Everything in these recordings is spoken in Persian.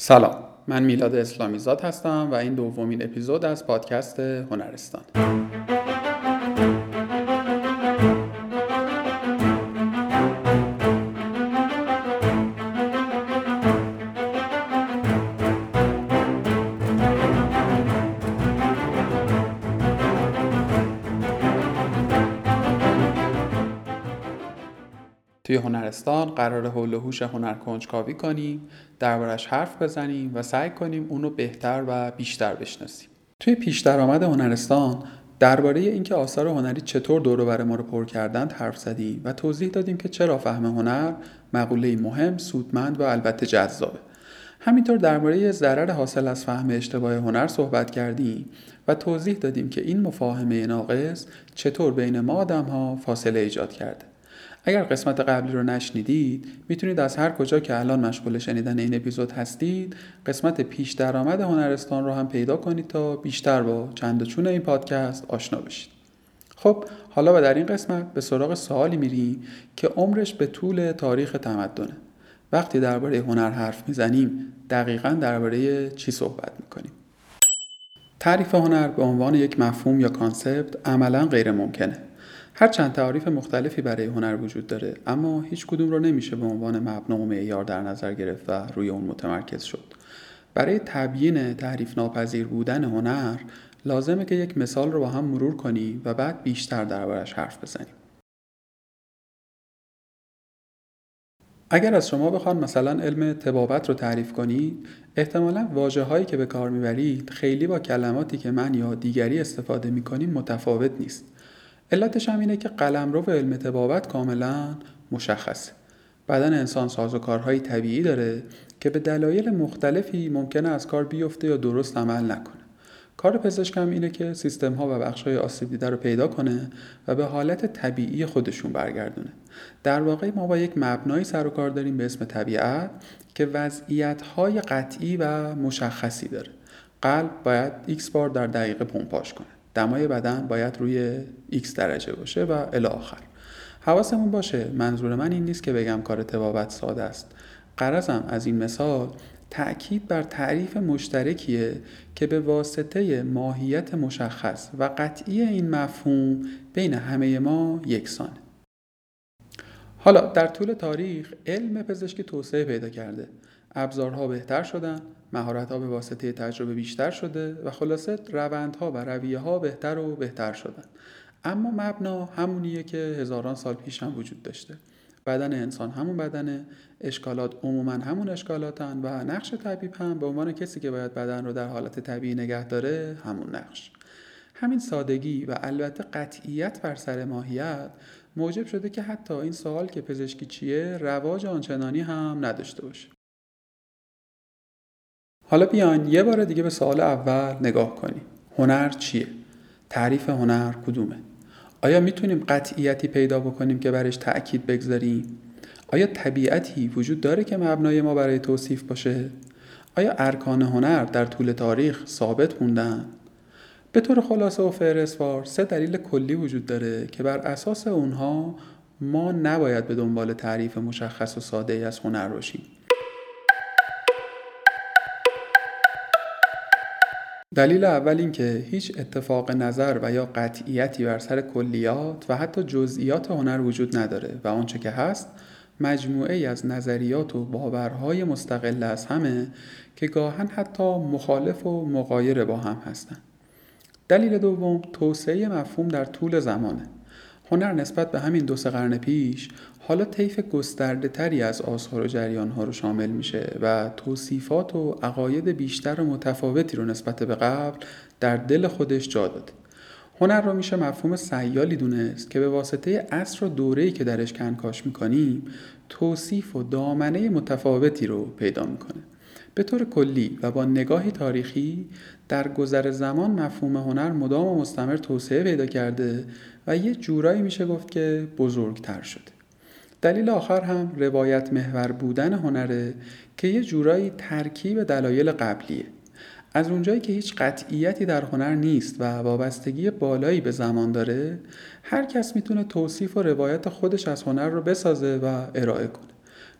سلام من میلاد اسلامی زاد هستم و این دومین اپیزود از پادکست هنرستان. توی هنرستان قرار حول و هوش هنر کنجکاوی کنیم دربارش حرف بزنیم و سعی کنیم اونو بهتر و بیشتر بشناسیم توی پیش درآمد هنرستان درباره اینکه آثار هنری چطور دور بر ما رو پر کردند حرف زدیم و توضیح دادیم که چرا فهم هنر مقوله مهم، سودمند و البته جذابه. همینطور درباره ضرر حاصل از فهم اشتباه هنر صحبت کردیم و توضیح دادیم که این مفاهمه ناقص چطور بین ما آدم ها فاصله ایجاد کرده. اگر قسمت قبلی رو نشنیدید می‌تونید از هر کجا که الان مشغول شنیدن این اپیزود هستید قسمت پیش درآمد هنرستان رو هم پیدا کنید تا بیشتر با چند چون این پادکست آشنا بشید. خب حالا و در این قسمت به سراغ سوالی میریم که عمرش به طول تاریخ تمدنه. وقتی درباره هنر حرف می‌زنیم دقیقا درباره چی صحبت می‌کنیم؟ تعریف هنر به عنوان یک مفهوم یا کانسپت عملا غیر ممکنه هر چند تعریف مختلفی برای هنر وجود داره اما هیچ کدوم رو نمیشه به عنوان مبنا و معیار در نظر گرفت و روی اون متمرکز شد. برای تبیین تعریف ناپذیر بودن هنر لازمه که یک مثال رو با هم مرور کنی و بعد بیشتر دربارش حرف بزنیم اگر از شما بخوان مثلا علم تبابت رو تعریف کنید احتمالا واجه هایی که به کار می‌برید خیلی با کلماتی که من یا دیگری استفاده می‌کنیم متفاوت نیست. علتش هم اینه که قلمرو علم تبابت کاملا مشخصه بدن انسان سازوکارهای طبیعی داره که به دلایل مختلفی ممکنه از کار بیفته یا درست عمل نکنه. کار پزشک هم اینه که سیستم ها و بخش های آسیب دیده رو پیدا کنه و به حالت طبیعی خودشون برگردونه. در واقع ما با یک مبنایی سر و کار داریم به اسم طبیعت که وضعیت های قطعی و مشخصی داره. قلب باید x بار در دقیقه پمپاژ کنه. دمای بدن باید روی x درجه باشه و الی آخر. حواسمون باشه منظور من این نیست که بگم کار تبابت ساده است. قرضم از این مثال تأکید بر تعریف مشترکیه که به واسطه ماهیت مشخص و قطعی این مفهوم بین همه ما یکسانه حالا در طول تاریخ علم پزشکی توسعه پیدا کرده. ابزارها بهتر شدن مهارتها به واسطه تجربه بیشتر شده و خلاصه روندها و رویه ها بهتر و بهتر شدن. اما مبنا همونیه که هزاران سال پیش هم وجود داشته. بدن انسان همون بدنه اشکالات عموما همون اشکالاتن و نقش طبیب هم به عنوان کسی که باید بدن رو در حالت طبیعی نگه داره همون نقش. همین سادگی و البته قطعیت بر سر ماهیت موجب شده که حتی این سوال که پزشکی چیه رواج آنچنانی هم نداشته باشه. حالا بیاین یه بار دیگه به سوال اول نگاه کنیم. هنر چیه؟ تعریف هنر کدومه؟ آیا می‌تونیم قطعیتی پیدا بکنیم که برش تأکید بگذاریم؟ آیا طبیعتی وجود داره که مبنای ما برای توصیف باشه؟ آیا ارکان هنر در طول تاریخ ثابت موندن؟ به طور خلاصه و فهرستوار سه دلیل کلی وجود داره که بر اساس اونها ما نباید به دنبال تعریف مشخص و ساده ای از هنر باشیم. دلیل اول این که هیچ اتفاق نظر و یا قطعیتی بر سر کلیات و حتی جزئیات هنر وجود نداره و آنچه که هست مجموعه ای از نظریات و باورهای مستقل از همه که گاهن حتی مخالف و مقایر با هم هستند. دلیل دوم توسعه مفهوم در طول زمانه. هنر نسبت به همین دو سه قرن پیش حالا طیف گسترده تری از آثار و جریان ها رو شامل میشه و توصیفات و عقاید بیشتر و متفاوتی رو نسبت به قبل در دل خودش جا داده. هنر رو میشه مفهوم سیالی دونست که به واسطه عصر و دوره‌ای که درش کنکاش می‌کنیم توصیف و دامنه متفاوتی رو پیدا می‌کنه. به طور کلی و با نگاهی تاریخی در گذر زمان مفهوم هنر مدام و مستمر توسعه پیدا کرده و یه جورایی میشه گفت که بزرگتر شده. دلیل آخر هم روایت محور بودن هنره که یه جورایی ترکیب دلایل قبلیه. از اونجایی که هیچ قطعیتی در هنر نیست و وابستگی بالایی به زمان داره هر کس می‌تونه توصیف و روایت خودش از هنر رو بسازه و ارائه کنه.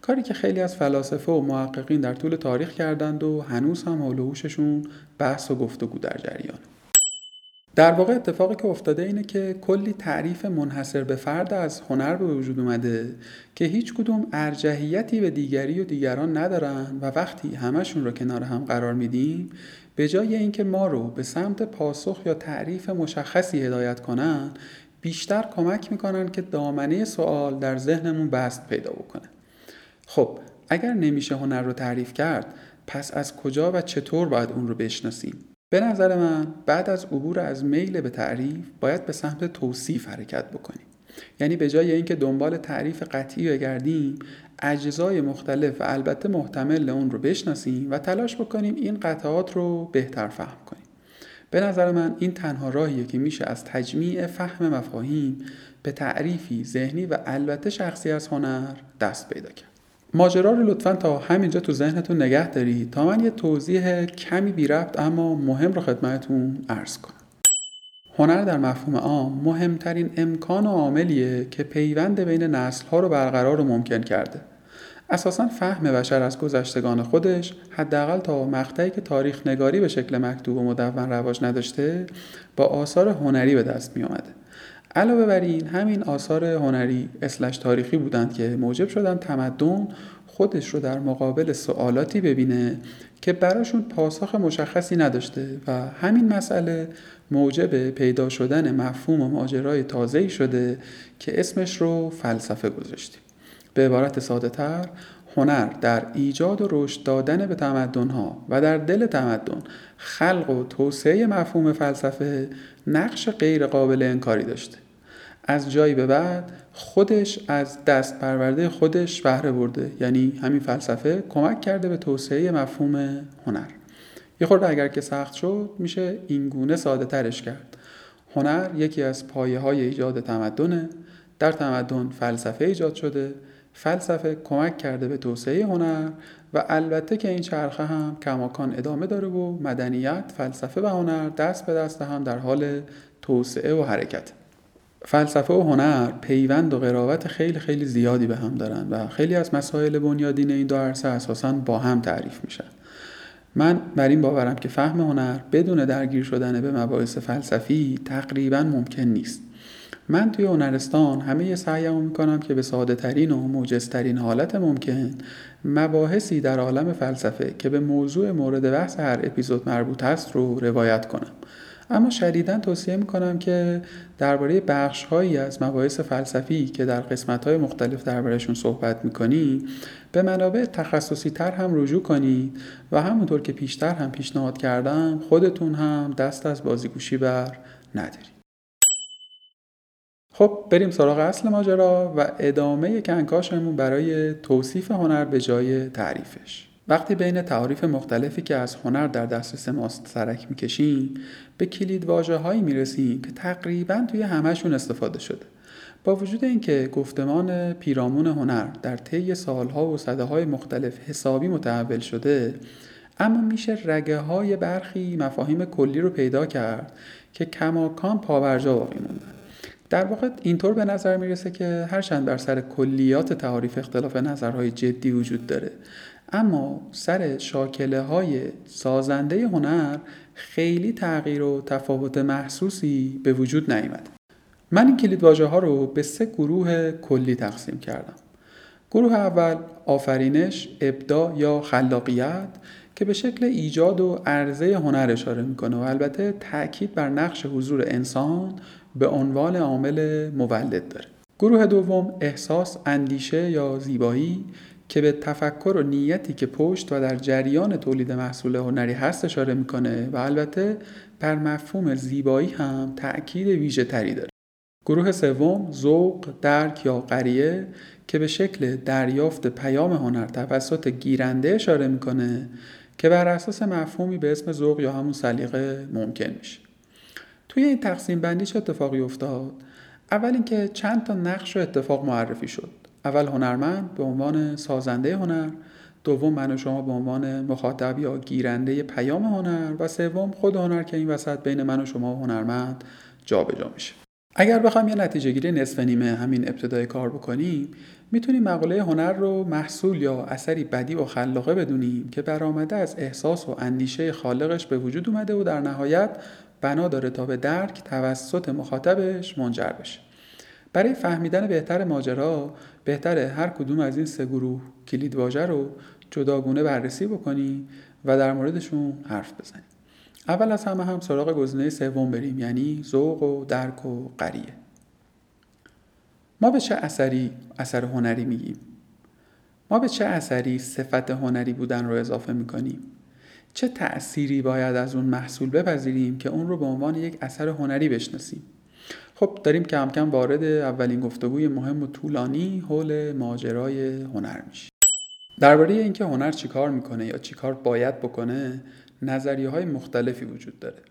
کاری که خیلی از فلاسفه و محققین در طول تاریخ کردند و هنوز هم حول بحث و گفتگو در جریان. در واقع اتفاقی که افتاده اینه که کلی تعریف منحصر به فرد از هنر به وجود اومده که هیچ کدوم ارجحیتی به دیگری و دیگران ندارن و وقتی همشون رو کنار هم قرار میدیم به جای اینکه ما رو به سمت پاسخ یا تعریف مشخصی هدایت کنن بیشتر کمک می‌کنن که دامنه سوال در ذهنمون بست پیدا بکنه. خب اگر نمیشه هنر رو تعریف کرد پس از کجا و چطور باید اون رو بشناسیم؟ به نظر من بعد از عبور از میل به تعریف باید به سمت توصیف حرکت بکنیم. یعنی به جای اینکه دنبال تعریف قطعی بگردیم اجزای مختلف و البته محتمل اون رو بشناسیم و تلاش بکنیم این قطعات رو بهتر فهم کنیم. به نظر من این تنها راهیه که میشه از تجمیع فهم مفاهیم به تعریفی ذهنی و البته شخصی از هنر دست پیدا کرد. ماجرا رو لطفا تا همینجا تو ذهنتون نگه دارید تا من یه توضیح کمی بی ربط اما مهم رو خدمتتون عرض کنم. هنر در مفهوم عام مهمترین امکان و عاملیه که پیوند بین نسلها رو برقرار و ممکن کرده. اساسا فهم بشر از گذشتگان خودش حداقل تا مقطعی که تاریخ نگاری به شکل مکتوب و مدون رواج نداشته با آثار هنری به دست می آمده. علاوه بر این همین آثار هنری اسلش تاریخی بودند که موجب شدن تمدن خودش رو در مقابل سوالاتی ببینه که براشون پاسخ مشخصی نداشته و همین مسئله موجب پیدا شدن مفهوم و ماجرای تازه‌ای شده که اسمش رو فلسفه گذاشتیم. به عبارت ساده تر هنر در ایجاد و رشد دادن به تمدنها و در دل تمدن خلق و توسعه مفهوم فلسفه نقش غیر قابل انکاری داشته از جایی به بعد خودش از دست پرورده خودش بهره برده یعنی همین فلسفه کمک کرده به توسعه مفهوم هنر. یه خورده اگر که سخت شد میشه اینگونه ساده ترش کرد. هنر یکی از پایه های ایجاد تمدنه. در تمدن فلسفه ایجاد شده. فلسفه کمک کرده به توسعه هنر و البته که این چرخه هم کماکان ادامه داره و مدنیت، فلسفه و هنر دست به دست هم در حال توسعه و حرکت. فلسفه و هنر پیوند و قرابت خیلی خیلی زیادی به هم دارن و خیلی از مسائل بنیادین این دو عرصه اساسا با هم تعریف میشن. من بر این باورم که فهم هنر بدون درگیر شدن به مباحث فلسفی تقریبا ممکن نیست. من توی هنرستان همه سعیم می‌کنم که به ساده ترین و موجزترین حالت ممکن مباحثی در عالم فلسفه که به موضوع مورد بحث هر اپیزود مربوط است رو روایت کنم. اما شدیدا توصیه می‌کنم که درباره بخش هایی از مباحث فلسفی که در قسمت های مختلف دربارهشون صحبت می‌کنی به منابع تخصصی تر هم رجوع کنید و همونطور که پیشتر هم پیشنهاد کردم خودتون هم دست از بازیگوشی بر ندارید. خب بریم سراغ اصل ماجرا و ادامه کنکاشمون برای توصیف هنر به جای تعریفش. وقتی بین تعاریف مختلفی که از هنر در دسترس ماست سرک می‌کشیم به کلید واجه هایی می‌رسیم که تقریبا توی همهشون استفاده شده. با وجود اینکه گفتمان پیرامون هنر در طی سالها و صده های مختلف حسابی متحول شده اما میشه رگه های برخی مفاهیم کلی رو پیدا کرد که کماکان پاورجا باقی موندن در واقع اینطور به نظر می‌رسه که هرچند بر سر کلیات تعاریف اختلاف نظرهای جدی وجود داره. اما سر شاکله های سازنده هنر خیلی تغییر و تفاوت محسوسی به وجود نیامده من این کلید ها رو به سه گروه کلی تقسیم کردم. گروه اول آفرینش، ابداع یا خلاقیت که به شکل ایجاد و عرضه هنر اشاره می‌کنه و البته تاکید بر نقش حضور انسان به عنوان عامل مولد داره. گروه دوم احساس اندیشه یا زیبایی که به تفکر و نیتی که پشت و در جریان تولید محصول هنری هست اشاره می‌کنه و البته بر مفهوم زیبایی هم تأکید ویژه تری داره. گروه سوم ذوق، درک یا قریه که به شکل دریافت پیام هنر توسط گیرنده اشاره می‌کنه که بر اساس مفهومی به اسم ذوق یا همون سلیقه ممکن میشه. توی این تقسیم بندی چه اتفاقی افتاد؟ اول اینکه چند تا نقش و اتفاق معرفی شد. اول هنرمند به عنوان سازنده هنر دوم من و شما به عنوان مخاطب یا گیرنده پیام هنر و سوم خود هنر که این وسط بین من و شما و هنرمند جابجا میشه. اگر بخوام یه نتیجه گیری نصف نیمه همین ابتدای کار بکنیم می‌تونیم مقاله هنر رو محصول یا اثری بدی و خلاقه بدونیم که برآمده از احساس و اندیشه خالقش به وجود اومده و در نهایت بنا داره تا به درک توسط مخاطبش منجر بشه. برای فهمیدن بهتر ماجرا بهتره هر کدوم از این سه گروه کلید واژه رو جداگونه بررسی بکنی و در موردشون حرف بزنیم اول از همه هم سراغ گزینه سوم بریم یعنی ذوق و درک و قریه. ما به چه اثری اثر هنری میگیم؟ ما به چه اثری صفت هنری بودن رو اضافه می‌کنیم؟ چه تأثیری باید از اون محصول بپذیریم که اون رو به عنوان یک اثر هنری بشناسیم؟ خب داریم کم کم وارد اولین گفتگوی مهم و طولانی حول ماجرای هنر میشیم. درباره اینکه هنر چیکار می‌کنه یا چیکار باید بکنه نظریه های مختلفی وجود داره.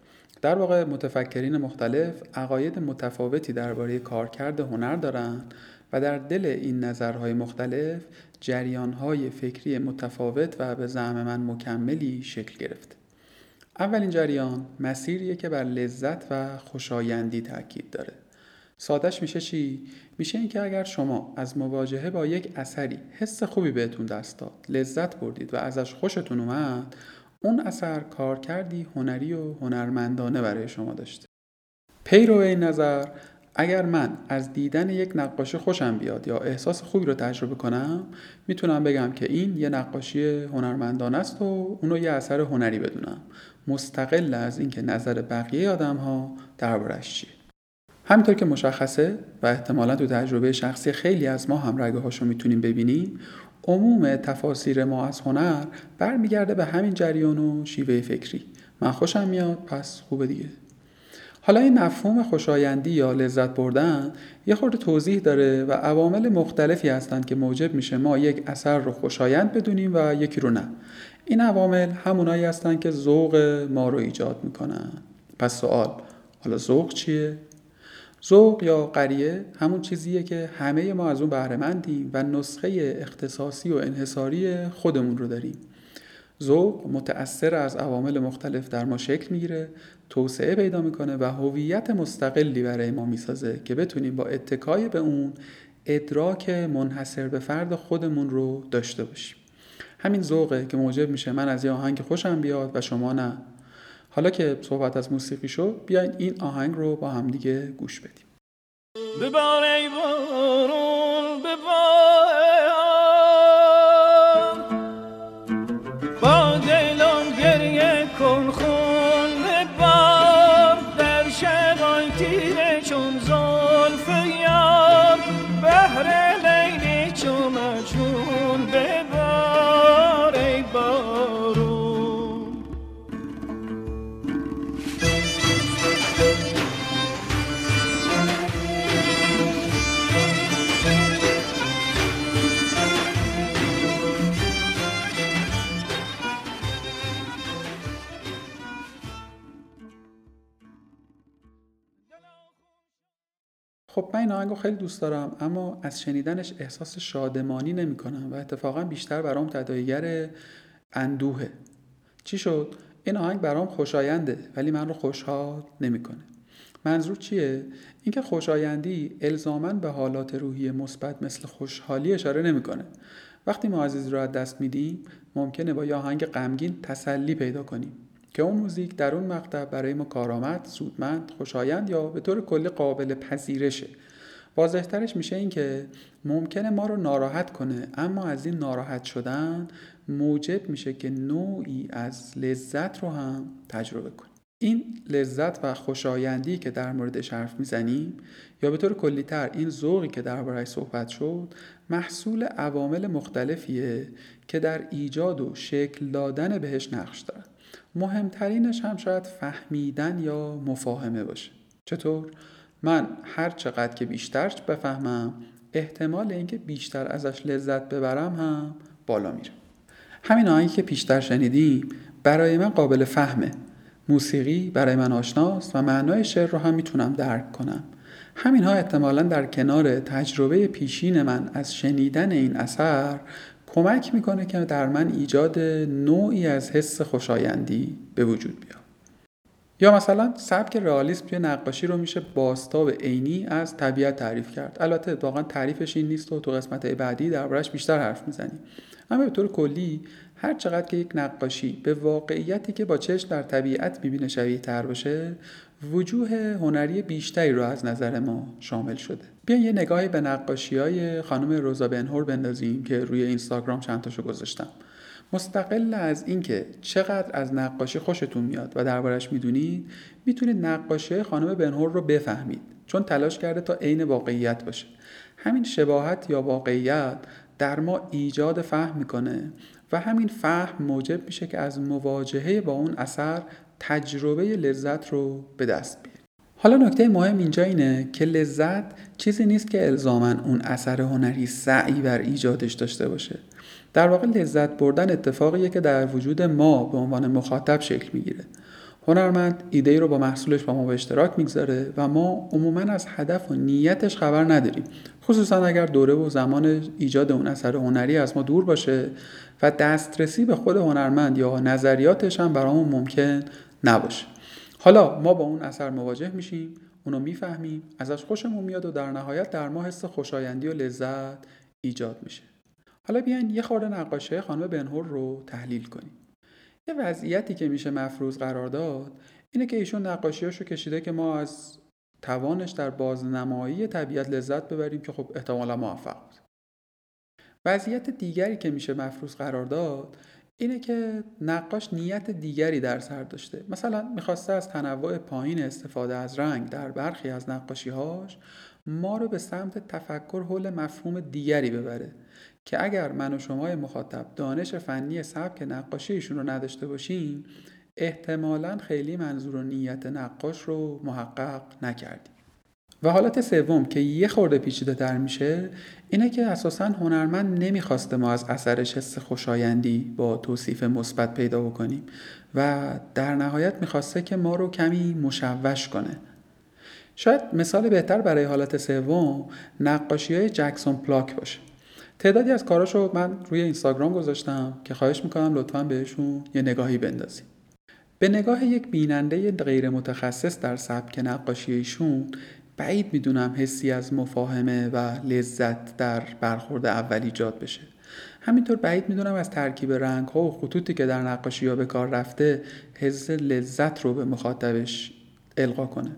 در واقع متفکرین مختلف عقاید متفاوتی درباره کارکرد هنر دارند و در دل این نظرهای مختلف جریانهای فکری متفاوت و به زعم من مکملی شکل گرفته اولین جریان مسیریه که بر لذت و خوشایندی تاکید داره. سادش میشه چی؟ میشه اینکه اگر شما از مواجهه با یک اثری حس خوبی بهتون دست داد لذت بردید و ازش خوشتون اومد اون اثر کار کردی هنری و هنرمندانه برای شما داشته. پیرو این نظر اگر من از دیدن یک نقاشی خوشم بیاد یا احساس خوبی رو تجربه کنم می‌تونم بگم که این یه نقاشی هنرمندانه است و اونو یه اثر هنری بدونم. مستقل از اینکه نظر بقیه آدم ها دربارش چیه. همینطور که مشخصه و احتمالا تو تجربه شخصی خیلی از ما هم رگه هاشو می‌تونیم ببینیم عموم تفاسیر ما از هنر برمیگرده به همین جریان و شیوه فکری. من خوشم میاد پس خوبه دیگه. حالا این مفهوم خوشایندی یا لذت بردن یه خورده توضیح داره و عوامل مختلفی هستند که موجب میشه ما یک اثر رو خوشایند بدونیم و یکی رو نه. این عوامل همونایی هستند که ذوق ما رو ایجاد می‌کنن. پس سوال حالا ذوق چیه؟ ذوق یا قریه همون چیزیه که همه ما از اون بهرهمندیم و نسخه اختصاصی و انحصاری خودمون رو داریم. ذوق متأثر از عوامل مختلف در ما شکل می‌گیره توسعه پیدا می‌کنه و هویت مستقلی برای ما می‌سازه که بتونیم با اتکای به اون ادراک منحصر به فرد خودمون رو داشته باشیم. همین ذوقه که موجب میشه من از یه آهنگ خوشم بیاد و شما نه. حالا که صحبت از موسیقی شد بیاین این آهنگ رو با همدیگه گوش بدیم. ببار ای بارون با این آهنگ خیلی دوست دارم اما از شنیدنش احساس شادمانی نمی کنم و اتفاقا بیشتر برام تداعیگر اندوهه چی شد؟ این آهنگ برام خوشاینده ولی من رو خوشحال نمی‌کنه. منظور چیه؟ اینکه خوشایندی الزاما به حالات روحی مثبت مثل خوشحالی اشاره نمی‌کنه. وقتی ما عزیز رو از دست میدیم ممکنه با یه آهنگ غمگین تسلی پیدا کنیم که اون موزیک در اون مقطع برای ما کارآمد، سودمند، خوشایند یا به طور کلی قابل پذیرشه. واضحترش میشه این که ممکنه ما رو ناراحت کنه اما از این ناراحت شدن موجب میشه که نوعی از لذت رو هم تجربه کنیم. این لذت و خوشایندی که در موردش حرف می‌زنیم یا به طور کلیتر این ذوقی که دربارهش صحبت شد محصول عوامل مختلفیه که در ایجاد و شکل دادن بهش نقش دارن مهمترینش هم شاید فهمیدن یا مفاهمه باشه چطور؟ من هر چقدر که بیشتر بفهمم احتمال اینکه بیشتر ازش لذت ببرم هم بالا میره. همین آهنگی که پیشتر شنیدیم برای من قابل فهمه. موسیقی برای من آشناست و معنای شعر رو هم می‌تونم درک کنم. همین ها احتمالا در کنار تجربه پیشین من از شنیدن این اثر کمک می‌کنه که در من ایجاد نوعی از حس خوشایندی به وجود بیاد. یا مثلا سبک رئالیسم توی نقاشی رو میشه باستاب عینی از طبیعت تعریف کرد. البته واقعا تعریفش این نیست و تو قسمت بعدی دربارش بیشتر حرف می‌زنیم. اما به طور کلی هر چقدر که یک نقاشی به واقعیتی که با چشم در طبیعت می‌بینه شبیه تر باشه وجوه هنری بیشتری رو از نظر ما شامل شده. بیاین یه نگاهی به نقاشی های خانم روزا بنهور بندازیم که روی اینستاگرام چند تاشو گذاشتم. مستقل از اینکه چقدر از نقاشی خوشتون میاد و دربارش می‌دونید می‌تونید نقاشی خانم بنهور رو بفهمید چون تلاش کرده تا عین واقعیت باشه. همین شباهت یا واقعیت در ما ایجاد فهم می‌کنه و همین فهم موجب میشه که از مواجهه با اون اثر تجربه لذت رو به دست بیاریم. حالا نکته مهم اینجا اینه که لذت چیزی نیست که الزاما اون اثر هنری سعی بر ایجادش داشته باشه. در واقع لذت بردن اتفاقیه که در وجود ما به عنوان مخاطب شکل می‌گیره. هنرمند ایده رو با محصولش با ما به اشتراک می‌گذاره و ما عموما از هدف و نیتش خبر نداریم. خصوصا اگر دوره و زمان ایجاد اون اثر هنری از ما دور باشه و دسترسی به خود هنرمند یا نظریاتش هم برامون ممکن نباشه. حالا ما با اون اثر مواجه میشیم اونو می‌فهمیم ازش خوشمون میاد و در نهایت در ما حس خوشایندی و لذت ایجاد میشه. حالا بیاین یه خورده نقاشه خانم بنهور رو تحلیل کنیم. یه وضعیتی که میشه مفروض قرار داد اینه که ایشون نقاشیاشو کشیده که ما از توانش در بازنمایی طبیعت لذت ببریم که خب احتمالا موفق بود. وضعیت دیگری که میشه مفروض قرار داد اینه که نقاش نیت دیگری در سر داشته. مثلا می‌خواسته از تنوع پایین استفاده از رنگ در برخی از نقاشیهاش ما رو به سمت تفکر حول مفهوم دیگری ببره که اگر من و شما مخاطب دانش فنی سبک نقاشی ایشون رو نداشته باشیم احتمالا خیلی منظور و نیت نقاش رو محقق نکردیم. و حالت سوم که یه خورده پیچیده تر میشه اینه که اساسا هنرمند نمی‌خواسته ما از اثرش حس خوشایندی با توصیف مثبت پیدا بکنیم و در نهایت می‌خواسته که ما رو کمی مشوش کنه. شاید مثال بهتر برای حالت سوم نقاشی های جکسون پلاک باشه. تعدادی از کاراشو من روی اینستاگرام گذاشتم که خواهش می‌کنم لطفا بهشون یه نگاهی بندازیم به نگاه یک بیننده غیر متخصص در سبک نقاشی ایشون بعید می‌دونم حسی از مفاهمه و لذت در برخورد اول ایجاد بشه. همینطور بعید می‌دونم از ترکیب رنگ ها و خطوطی که در نقاشی ها به کار رفته حس لذت رو به مخاطبش القا کنه.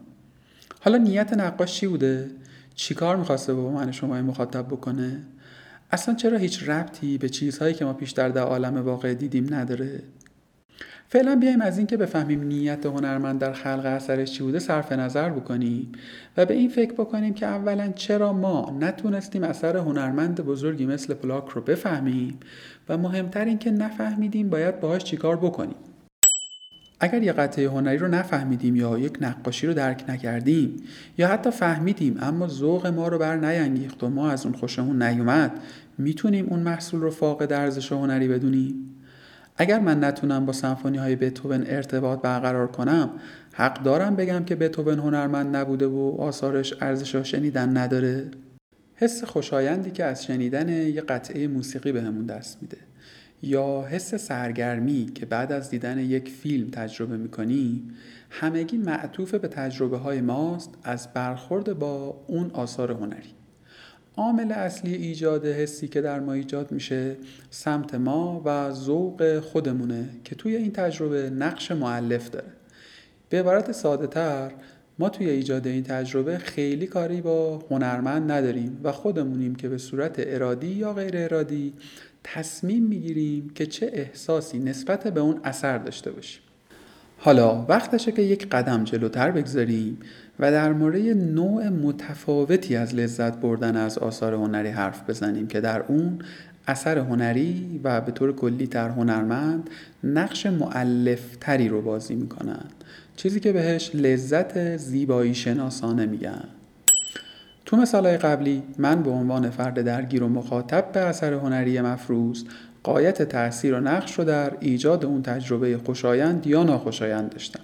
حالا نیت نقاش چی بوده؟ چیکار می‌خواسته با من شما مخاطب بکنه؟ اصلا چرا هیچ ربطی به چیزهایی که ما پیشتر در عالم واقع دیدیم نداره؟ فعلا بیایم از اینکه بفهمیم نیت هنرمند در خلق اثرش چی بوده صرف نظر بکنیم و به این فکر بکنیم که اولا چرا ما نتونستیم اثر هنرمند بزرگی مثل پلاک رو بفهمیم و مهمتر اینکه نفهمیدیم باید باهاش چیکار بکنیم. اگر یه قطعه هنری رو نفهمیدیم یا یک نقاشی رو درک نکردیم یا حتی فهمیدیم اما ذوق ما رو بر نینگیخت و ما از اون خوشمون نیومد می‌تونیم اون محصول رو فاقد ارزش هنری بدونیم؟ اگر من نتونم با سمفونی های بتوون ارتباط برقرار کنم حق دارم بگم که بتوون هنرمند نبوده و آثارش ارزش شنیدن نداره؟ حس خوشایندی که از شنیدن یه قطعه موسیقی بهمون به دست میده. یا حس سرگرمی که بعد از دیدن یک فیلم تجربه می‌کنیم همگی معطوف به تجربه های ماست از برخورد با اون آثار هنری. عامل اصلی ایجاد حسی که در ما ایجاد میشه سمت ما و ذوق خودمونه که توی این تجربه نقش معلف داره. به عبارت ساده تر ما توی ایجاد این تجربه خیلی کاری با هنرمند نداریم و خودمونیم که به صورت ارادی یا غیر ارادی تصمیم می‌گیریم که چه احساسی نسبت به اون اثر داشته باشیم. حالا وقتشه که یک قدم جلوتر بگذاریم و در مورد نوع متفاوتی از لذت بردن از آثار هنری حرف بزنیم که در اون اثر هنری و به طور کلی در هنرمند نقش معلفتری رو بازی می‌کنن چیزی که بهش لذت زیبایی شناسانه میگن. تو مثالهای قبلی من به عنوان فرد درگیر و مخاطب به اثر هنری مفروض قایت تاثیر و نقش رو در ایجاد اون تجربه خوشایند یا ناخوشایند داشتم.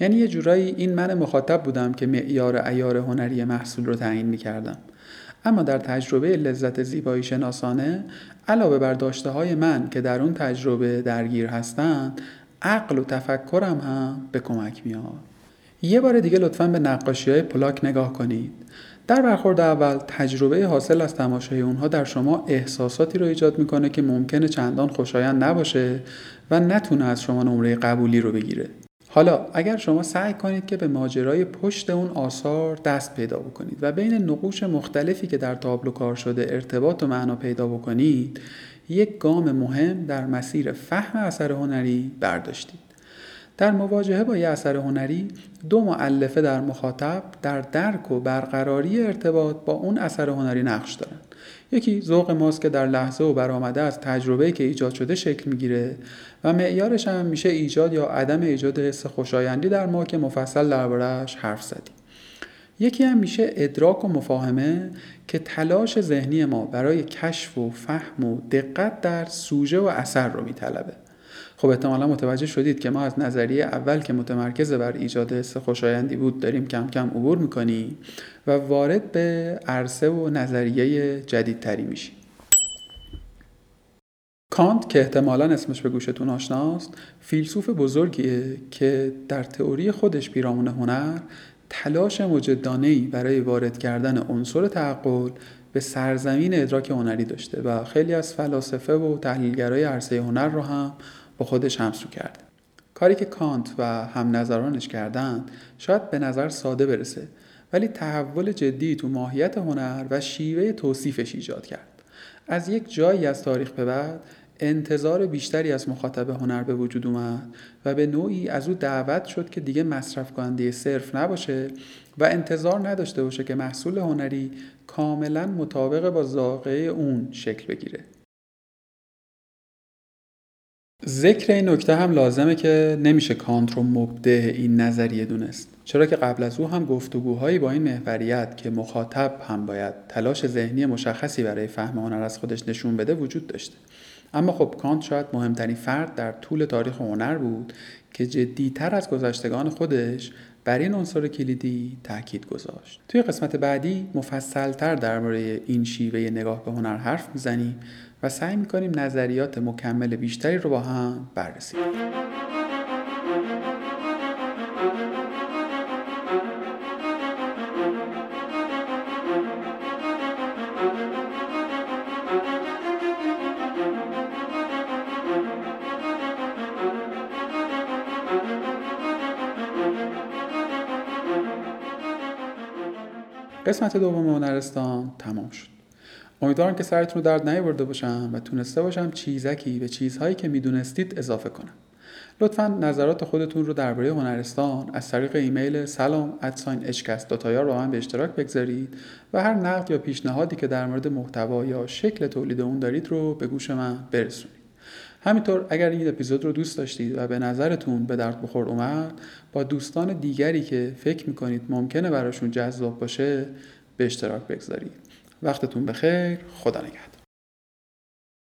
یعنی یه جورایی این من مخاطب بودم که معیار ایار هنری محصول رو تعیین می‌کردم. اما در تجربه لذت زیبایی شناسانه علاوه بر داشته های من که در اون تجربه درگیر هستند عقل و تفکرم هم به کمک میاد یه بار دیگه لطفا به نقاشی های پلاک نگاه کنید. در برخورد اول تجربه حاصل از تماشای اونها در شما احساساتی رو ایجاد می‌کنه که ممکنه چندان خوشایند نباشه و نتونه از شما نمره قبولی رو بگیره. حالا اگر شما سعی کنید که به ماجرای پشت اون آثار دست پیدا بکنید و بین نقوش مختلفی که در تابلو کار شده ارتباط و معنا پیدا بکنید یک گام مهم در مسیر فهم اثر هنری برداشتید. در مواجهه با یه اثر هنری دو معلفه در مخاطب در درک و برقراری ارتباط با اون اثر هنری نقش دارن. یکی ذوق ماست که در لحظه و برآمده از تجربه که ایجاد شده شکل می‌گیره و معیارش هم میشه ایجاد یا عدم ایجاد حس خوشایندی در ما که مفصل دربارهش حرف زدیم. یکی هم میشه ادراک و مفاهمه که تلاش ذهنی ما برای کشف و فهم و دقت در سوژه و اثر رو میطلبه. خب احتمالا متوجه شدید که ما از نظریه اول که متمرکز بر ایجاد حس خوشایندی بود داریم کم کم عبور می‌کنیم و وارد به عرصه و نظریه جدیدتری میشیم. کانت که احتمالا اسمش به گوشتون آشناست فیلسوف بزرگیه که در تئوری خودش پیرامون هنر تلاش مجدانهی برای وارد کردن عنصر تعقل به سرزمین ادراک هنری داشته و خیلی از فلاسفه و تحلیلگرای عرصه هنر رو هم با خودش همسو کرده کاری که کانت و هم نظرانش کردند شاید به نظر ساده برسه ولی تحول جدی تو ماهیت هنر و شیوه توصیفش ایجاد کرد. از یک جایی از تاریخ به بعد انتظار بیشتری از مخاطب هنر به وجود اومد و به نوعی از او دعوت شد که دیگه مصرف کننده صرف نباشه و انتظار نداشته باشه که محصول هنری کاملا مطابق با ذائقه اون شکل بگیره. ذکر این نکته هم لازمه که نمیشه کانت رو مبدع این نظریه دونست چرا که قبل از او هم گفتگوهایی با این محوریت که مخاطب هم باید تلاش ذهنی مشخصی برای فهم هنر از خودش نشون بده وجود داشته. اما خب کانت شاید مهمترین فرد در طول تاریخ هنر بود که جدیتر از گذشتگان خودش بر این عنصر کلیدی تاکید گذاشت. توی قسمت بعدی مفصلتر درباره این شیوه نگاه به هنر حرف می‌زنیم و سعی می‌کنیم نظریات مکمل بیشتری رو با هم بررسی کنیم. قسمت دوم هنرستان تمام شد. امیدوارم که سرتون رو درد نیاورده باشم و تونسته باشم چیزکی به چیزهایی که می‌دونستید اضافه کنم. لطفا نظرات خودتون رو درباره هنرستان از طریق ایمیل سلام ادساین اچکست رو با من به اشتراک بگذارید و هر نقد یا پیشنهادی که در مورد محتوا یا شکل تولید اون دارید رو به گوش من برسونید. همینطور اگر این اپیزود رو دوست داشتید و به نظرتون به درد بخور اومد با دوستان دیگری که فکر می‌کنید ممکنه براشون جذاب باشه به اشتراک بگذارید. وقتتون بخیر. خدا نگهدار.